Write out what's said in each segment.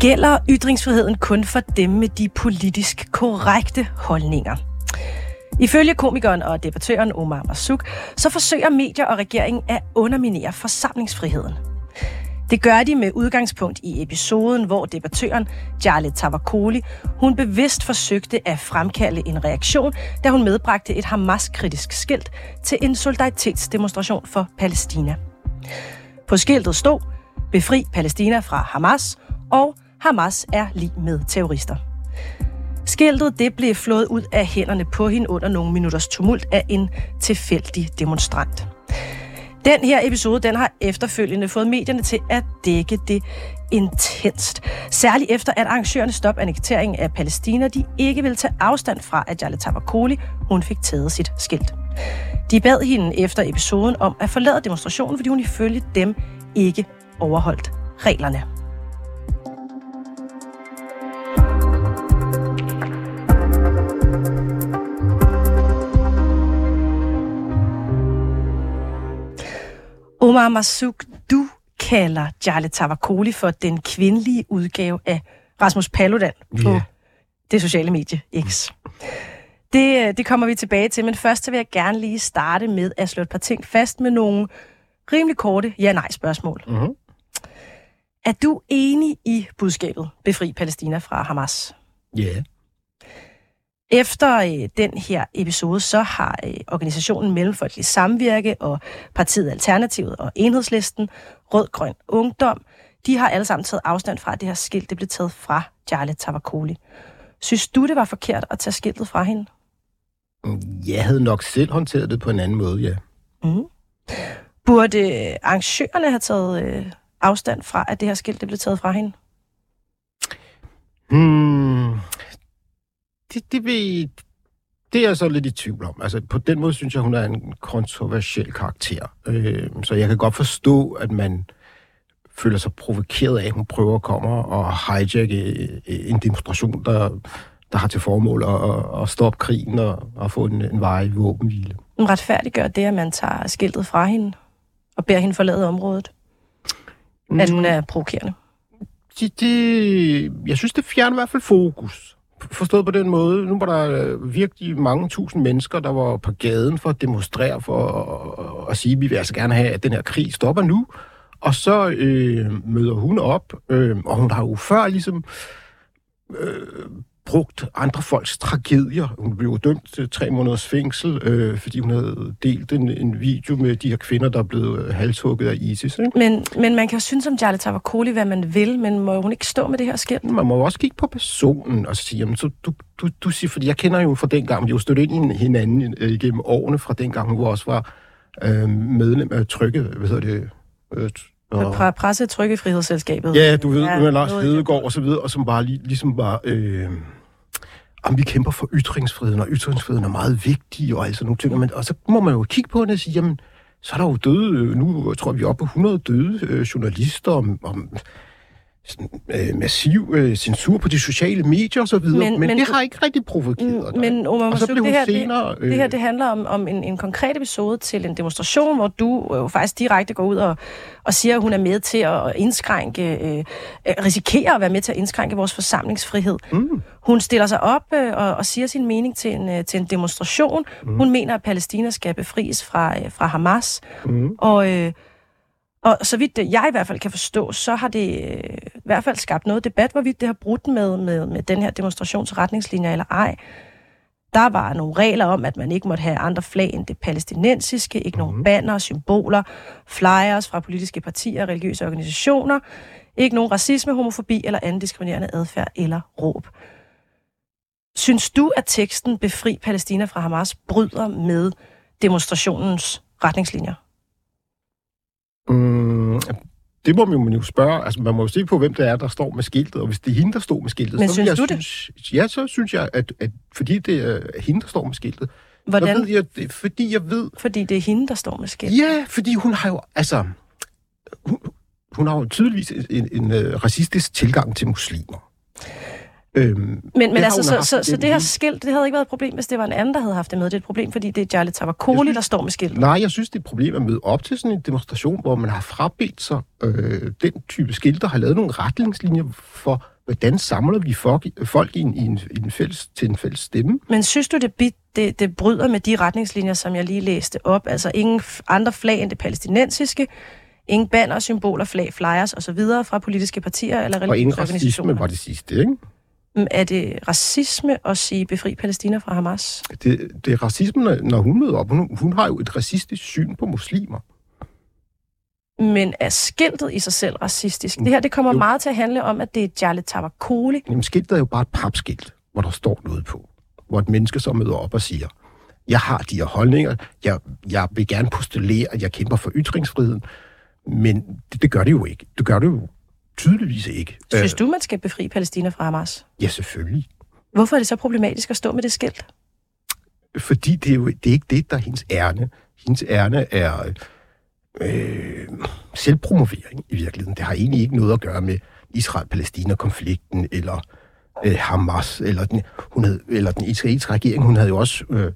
Gælder ytringsfriheden kun for dem med de politisk korrekte holdninger? Ifølge komikeren og debattøren Omar Masuk, så forsøger medier og regeringen at underminere forsamlingsfriheden. Det gør de med udgangspunkt i episoden, hvor debattøren Jarle Tavakoli, hun bevidst forsøgte at fremkalde en reaktion, da hun medbragte et Hamas-kritisk skilt til en solidaritetsdemonstration for Palæstina. På skiltet stod, befri Palæstina fra Hamas, og Hamas er lige med terrorister. Skiltet det blev flået ud af hænderne på hende under nogle minutters tumult af en tilfældig demonstrant. Den her episode den har efterfølgende fået medierne til at dække det intenst. Særligt efter, at arrangørerne stop annekteringen af Palæstina, de ikke vil tage afstand fra, at Jale Tabakoli, hun fik taget sit skilt. De bad hende efter episoden om at forlade demonstrationen, fordi hun ifølge dem ikke overholdt reglerne. Omar Masuk, du kalder Jarle Tavakoli for den kvindelige udgave af Rasmus Paludan på yeah. det sociale medie X. Det, det kommer vi tilbage til, men først vil jeg gerne lige starte med at slå et par ting fast med nogle rimelig korte ja-nej-spørgsmål. Mm-hmm. Er du enig i budskabet Befri Palæstina fra Hamas? Ja. Yeah. Efter øh, den her episode, så har øh, organisationen Mellemfolkelig Samvirke og partiet Alternativet og Enhedslisten, Rød Grøn Ungdom, de har alle sammen taget afstand fra, at det her skilt det blev taget fra Jarle Tavakoli. Synes du, det var forkert at tage skiltet fra hende? Jeg havde nok selv håndteret det på en anden måde, ja. Mm. Burde arrangørerne have taget øh, afstand fra, at det her skilt det blev taget fra hende? Hmm, det, det, vil, det er jeg så lidt i tvivl om. Altså, på den måde synes jeg, hun er en kontroversiel karakter. Øh, så jeg kan godt forstå, at man føler sig provokeret af, at hun prøver at komme og hijacke en demonstration, der, der har til formål at, at stoppe krigen og at få en, en vej våbenhvile. Men retfærdiggør det, at man tager skiltet fra hende og beder hende forlade området? Mm. At hun er provokerende? Det, det, jeg synes, det fjerner i hvert fald fokus. Forstået på den måde, nu var der øh, virkelig mange tusind mennesker, der var på gaden for at demonstrere, for at, at sige, at vi vil altså gerne have, at den her krig stopper nu. Og så øh, møder hun op, øh, og hun har jo før ligesom øh, brugt andre folks tragedier. Hun blev dømt til tre måneders fængsel, øh, fordi hun havde delt en, en video med de her kvinder, der er blevet øh, halshugget af ISIS. Ikke? Men, men man kan jo synes om Jarle Tavakoli, hvad man vil, men må hun ikke stå med det her skilt? Man må også kigge på personen og sige, jamen, så du, du, du siger, fordi jeg kender jo fra dengang, vi jo stødt ind i hinanden øh, igennem årene fra dengang, hvor også var øh, medlem af Trygge, hvad hedder det, øh, og... Fra presse Trykkefrihedsselskabet. Ja, du ved, ja, med Lars Hedegaard og så videre, og som bare lige, ligesom var... Øh, om vi kæmper for ytringsfriheden, og ytringsfriheden er meget vigtig, og altså nogle ting. Men, og så må man jo kigge på det og sige, jamen, så er der jo døde, nu tror jeg, vi er oppe på 100 døde øh, journalister, om, om sådan, øh, massiv øh, censur på de sociale medier osv., men, men, men det har ikke rigtig provokeret dig. Men Omar blev det her, senere... Det, øh, det her det handler om, om en, en konkret episode til en demonstration, hvor du øh, faktisk direkte går ud og, og siger, at hun er med til at indskrænke, øh, risikerer at være med til at indskrænke vores forsamlingsfrihed. Mm. Hun stiller sig op øh, og, og siger sin mening til en, øh, til en demonstration. Mm. Hun mener, at Palæstina skal befries fra, øh, fra Hamas. Mm. Og... Øh, og så vidt jeg i hvert fald kan forstå, så har det øh, i hvert fald skabt noget debat, hvorvidt det har brudt med, med, med den her demonstrationsretningslinjer eller ej. Der var nogle regler om, at man ikke måtte have andre flag end det palæstinensiske, ikke nogen mhm. banner, symboler, flyers fra politiske partier og religiøse organisationer, ikke nogen racisme, homofobi eller anden diskriminerende adfærd eller råb. Synes du, at teksten Befri Palæstina fra Hamas bryder med demonstrationens retningslinjer? Mm, det må man jo spørge. Altså, man må jo se på, hvem det er, der står med skiltet. Og hvis det er hende, der står med skiltet, Men så synes jeg du synes, det? Ja, så synes jeg, at, at fordi det er hende, der står med skiltet, Hvordan? Ved jeg, det, fordi jeg ved... Fordi det er hende, der står med skiltet? Ja, fordi hun har jo... Altså, hun, hun har jo tydeligvis en, en, en uh, racistisk tilgang til muslimer. Øhm, men men altså, så, så, så det her skilt, det havde ikke været et problem, hvis det var en anden, der havde haft det med. Det er et problem, fordi det er Charlie Tavakoli, der står med skilt. Nej, jeg synes, det er et problem at møde op til sådan en demonstration, hvor man har frabedt sig øh, den type skilt, der har lavet nogle retningslinjer for, hvordan samler vi folk, folk i en, i en, i en fælles, til en fælles stemme. Men synes du, det, det, det bryder med de retningslinjer, som jeg lige læste op? Altså ingen andre flag end det palæstinensiske, ingen banner, symboler, flag, flyers osv. fra politiske partier eller religiøse organisationer? Og ingen racisme var det sidste, ikke? Er det racisme at sige befri Palæstina fra Hamas? Det, det er racisme, når hun møder op. Hun, hun har jo et racistisk syn på muslimer. Men er skiltet i sig selv racistisk? Det her det kommer jo. meget til at handle om, at det er Jarle Tavakoli. Jamen skiltet er jo bare et papskilt, hvor der står noget på. Hvor et menneske så møder op og siger, jeg har de her holdninger, jeg, jeg vil gerne postulere, at jeg kæmper for ytringsfriheden, men det, det gør det jo ikke. Det gør det jo tydeligvis ikke. Synes du, man skal befri Palæstina fra Hamas? Ja, selvfølgelig. Hvorfor er det så problematisk at stå med det skilt? Fordi det er jo det er ikke det, der er hendes ærne. Hendes ærne er øh, selvpromovering i virkeligheden. Det har egentlig ikke noget at gøre med Israel-Palæstina-konflikten eller øh, Hamas eller den, hun havde, eller den israelske regering. Hun havde jo også... Øh,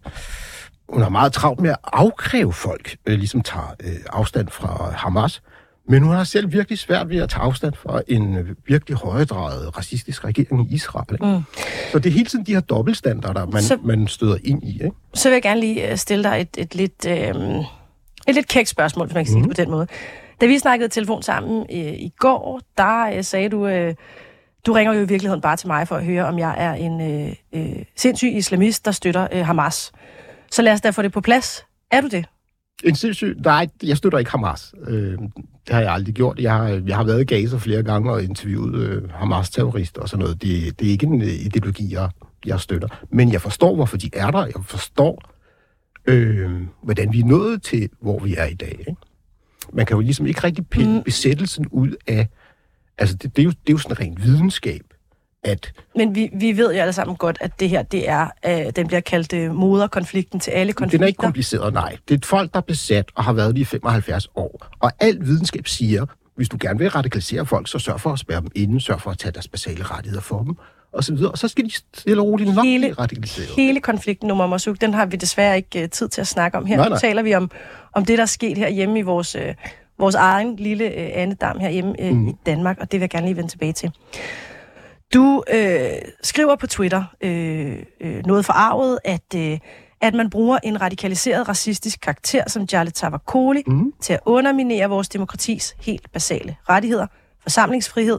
hun har meget travlt med at afkræve folk, øh, ligesom tager øh, afstand fra Hamas. Men hun har selv virkelig svært ved at tage afstand fra en øh, virkelig højdrejet racistisk regering i Israel. Ikke? Mm. Så det er hele tiden de her dobbeltstandarder, man, så, man støder ind i. Ikke? Så vil jeg gerne lige øh, stille dig et, et lidt, øh, et lidt kæk spørgsmål, hvis man kan sige mm. det på den måde. Da vi snakkede telefon sammen øh, i går, der øh, sagde du... Øh, du ringer jo i virkeligheden bare til mig for at høre, om jeg er en øh, øh, sindssyg islamist, der støtter øh, Hamas. Så lad os da få det på plads. Er du det? En sindssyg... Nej, jeg støtter ikke Hamas. Øh, det har jeg aldrig gjort. Jeg har, jeg har været i Gaza flere gange og interviewet øh, Hamas-terrorister og sådan noget. Det, det er ikke en øh, ideologi, jeg, jeg støtter. Men jeg forstår, hvorfor de er der. Jeg forstår, øh, hvordan vi er nået til, hvor vi er i dag. Ikke? Man kan jo ligesom ikke rigtig pille mm. besættelsen ud af... Altså, det, det, er jo, det er jo sådan ren videnskab at... Men vi, vi ved jo alle sammen godt, at det her, det er, øh, den bliver kaldt øh, moderkonflikten til alle konflikter. Den er ikke kompliceret, nej. Det er et folk, der er besat og har været i 75 år. Og al videnskab siger, hvis du gerne vil radikalisere folk, så sørg for at spærre dem inde, sørg for at tage deres basale rettigheder for dem, og så videre. Og så skal de stille og roligt nok hele, blive radikaliseret. Hele konflikten, nummer Masuk, den har vi desværre ikke uh, tid til at snakke om her. Nej, nej. Nu taler vi om, om det, der er sket her hjemme i vores, uh, vores egen lille uh, andedam herhjemme uh, mm. i Danmark, og det vil jeg gerne lige vende tilbage til. Du øh, skriver på Twitter øh, øh, noget forarvet, at, øh, at man bruger en radikaliseret racistisk karakter som Jarle Tavakoli mm. til at underminere vores demokratis helt basale rettigheder, forsamlingsfrihed,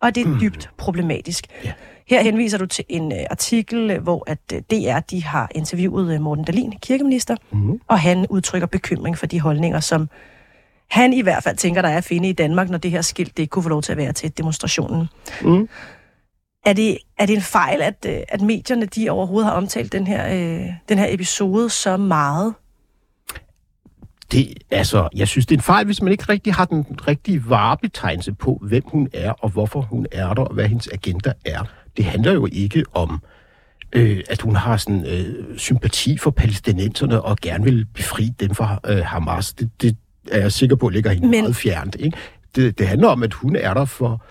og det er mm. dybt problematisk. Yeah. Her henviser du til en uh, artikel, hvor at uh, DR de har interviewet uh, Morten Dalin, kirkeminister, mm. og han udtrykker bekymring for de holdninger, som han i hvert fald tænker, der er at finde i Danmark, når det her skilt det ikke kunne få lov til at være til demonstrationen. Mm. Er det, er det en fejl, at, øh, at medierne de overhovedet har omtalt den her, øh, den her episode så meget? Det, altså, jeg synes, det er en fejl, hvis man ikke rigtig har den rigtige varebetegnelse på, hvem hun er, og hvorfor hun er der, og hvad hendes agenda er. Det handler jo ikke om, øh, at hun har sådan øh, sympati for palæstinenserne og gerne vil befri dem fra øh, Hamas. Det, det er jeg sikker på ligger hende Men... meget fjernt. Ikke? Det, det handler om, at hun er der for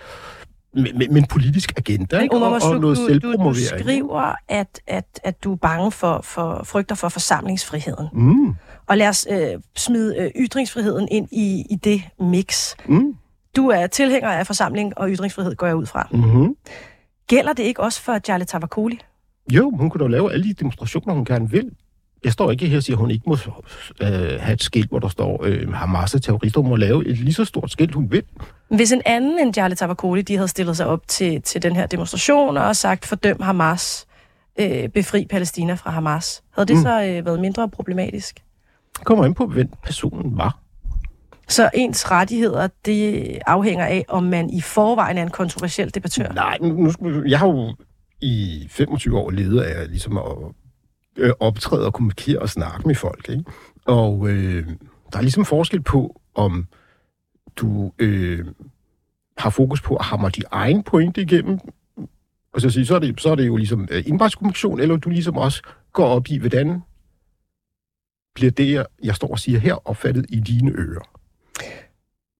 med, med, en politisk agenda ikke? Og, og noget du, selvpromovering. Du, du skriver, at, at, at du er bange for, for frygter for forsamlingsfriheden. Mm. Og lad os øh, smide øh, ytringsfriheden ind i, i det mix. Mm. Du er tilhænger af forsamling og ytringsfrihed, går jeg ud fra. Mm-hmm. Gælder det ikke også for Charlie Tavakoli? Jo, hun kunne da lave alle de demonstrationer, hun gerne vil. Jeg står ikke her og siger, at hun ikke må øh, have et skilt, hvor der står øh, Hamas-terrorister. Hun må lave et lige så stort skilt, hun vil. Hvis en anden end Jarle Tavakoli, de havde stillet sig op til, til den her demonstration og sagt, fordøm Hamas, øh, befri Palæstina fra Hamas, havde det mm. så øh, været mindre problematisk? Det kommer ind på, hvem personen var. Så ens rettigheder, det afhænger af, om man i forvejen er en kontroversiel debattør? Nej, nu, jeg har jo i 25 år ledet af ligesom at øh, optræde og kommunikere og snakke med folk. Ikke? Og øh, der er ligesom forskel på, om du øh, har fokus på at hamre din egen pointe igennem, og så, sige, så, er det, så er det jo ligesom øh, indbrætskommunikation, eller du ligesom også går op i, hvordan bliver det, jeg står og siger her, opfattet i dine ører.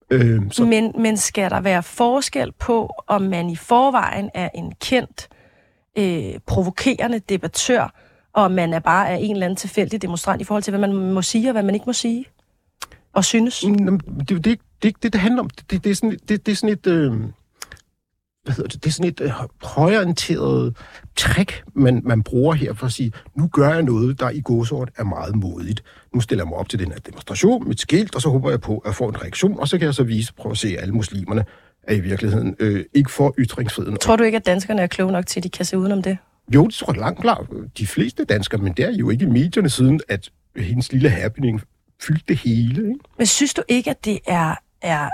Øh, så... men, men skal der være forskel på, om man i forvejen er en kendt, øh, provokerende debattør, og man er bare er en eller anden tilfældig demonstrant i forhold til, hvad man må sige og hvad man ikke må sige og synes? Mm, det, det, det, det, det, handler om. Det, det, er sådan, det, det er sådan et... Øh, hvad hedder det, det er sådan et øh, højorienteret trick, man, man bruger her for at sige, nu gør jeg noget, der i godsort er meget modigt. Nu stiller jeg mig op til den her demonstration med et skilt, og så håber jeg på at få en reaktion, og så kan jeg så vise, prøve at se alle muslimerne er i virkeligheden øh, ikke for ytringsfriheden. Tror du ikke, at danskerne er kloge nok til, at de kan se udenom det? Jo, det tror jeg langt klart. De fleste danskere, men det er jo ikke i medierne siden, at hendes lille happening fyldte det hele. Ikke? Men synes du ikke, at det er, er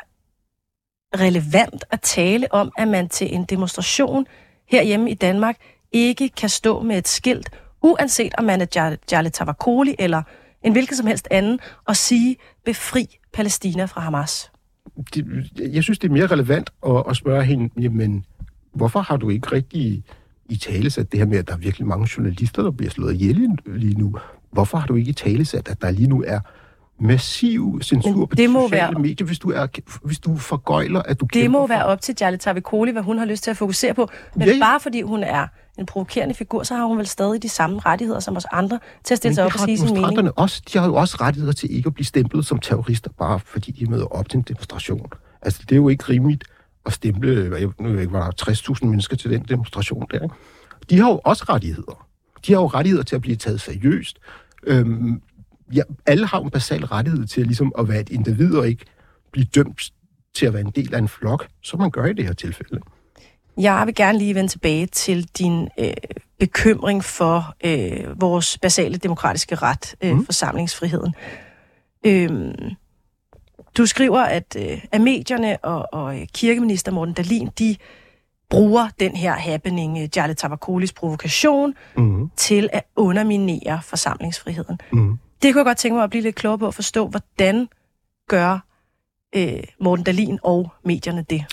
relevant at tale om, at man til en demonstration herhjemme i Danmark ikke kan stå med et skilt, uanset om man er Jarle Tavakoli eller en hvilken som helst anden, og sige, befri Palæstina fra Hamas? Det, jeg synes, det er mere relevant at, at spørge hende, jamen, hvorfor har du ikke rigtig i tale sat det her med, at der er virkelig mange journalister, der bliver slået ihjel lige nu? Hvorfor har du ikke i tale sat, at der lige nu er massiv censur på det de sociale være, medier, hvis du, er, hvis du forgøjler, at du Det må for... være op til Jarle Tavikoli, hvad hun har lyst til at fokusere på. Men ja. bare fordi hun er en provokerende figur, så har hun vel stadig de samme rettigheder som os andre til at stille sig op og sige sin mening. Også, de har jo også rettigheder til ikke at blive stemplet som terrorister, bare fordi de møder op til en demonstration. Altså, det er jo ikke rimeligt at stemple, jeg, nu ikke, var der 60.000 mennesker til den demonstration der. Ikke? De har jo også rettigheder. De har jo rettigheder til at blive taget seriøst. Øhm, ja, alle har en basal rettighed til ligesom at være et individ og ikke blive dømt til at være en del af en flok, som man gør i det her tilfælde. Jeg vil gerne lige vende tilbage til din øh, bekymring for øh, vores basale demokratiske ret, øh, mm. forsamlingsfriheden. Øh, du skriver, at, øh, at medierne og, og kirkeminister Morten Dalin, de bruger den her happening, øh, Jarle Tabakolis provokation, mm. til at underminere forsamlingsfriheden. Mm. Det kunne jeg godt tænke mig at blive lidt klogere på at forstå, hvordan gør øh, Morten Dalin og medierne det?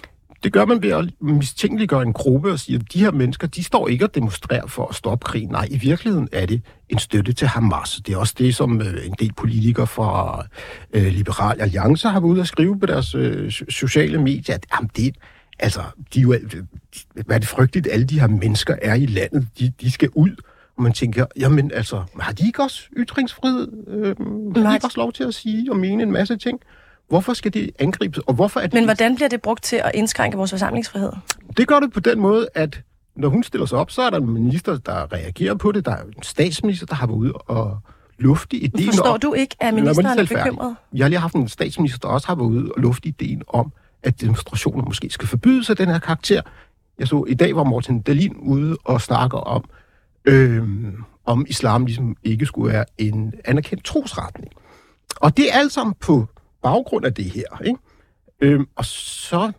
Det gør man ved at mistænkeliggøre en gruppe og sige, at de her mennesker, de står ikke og demonstrerer for at stoppe krigen. Nej, i virkeligheden er det en støtte til Hamas. Det er også det, som øh, en del politikere fra øh, Liberal Alliance har været ude at skrive på deres øh, sociale medier, at jamen, det, altså, de jo, hvad er det frygteligt, alle de her mennesker er i landet. De, de skal ud og man tænker, jamen altså, har de ikke også ytringsfrihed? Øh, har de ikke også lov til at sige og mene en masse ting? Hvorfor skal de angribes? Og hvorfor er det Men hvordan bliver det brugt til at indskrænke vores forsamlingsfrihed? Det gør det på den måde, at når hun stiller sig op, så er der en minister, der reagerer på det. Der er en statsminister, der har været ude og lufte ideen Forstår om... du ikke, at ministeren er bekymret? Jeg har lige haft en statsminister, der også har været ude og lufte ideen om, at demonstrationer måske skal forbydes af den her karakter. Jeg så, i dag var Morten Dalin ude og snakker om, øh, om islam ligesom ikke skulle være en anerkendt trosretning. Og det er alt sammen på baggrund af det her. Ikke? Øh, og så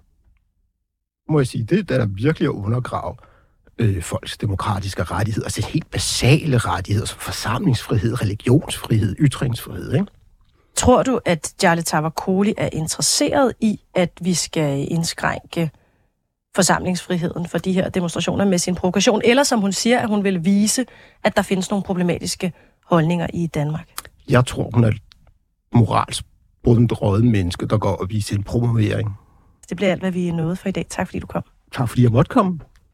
må jeg sige, det der, der virkelig er undergrave øh, folks demokratiske rettigheder, altså helt basale rettigheder som forsamlingsfrihed, religionsfrihed, ytringsfrihed. Ikke? Tror du, at Jarle Tavakoli er interesseret i, at vi skal indskrænke forsamlingsfriheden for de her demonstrationer med sin provokation, eller som hun siger, at hun vil vise, at der findes nogle problematiske holdninger i Danmark? Jeg tror, hun er moralsk bundet menneske, der går og viser en promovering. Det bliver alt, hvad vi er nået for i dag. Tak fordi du kom. Tak fordi jeg måtte komme.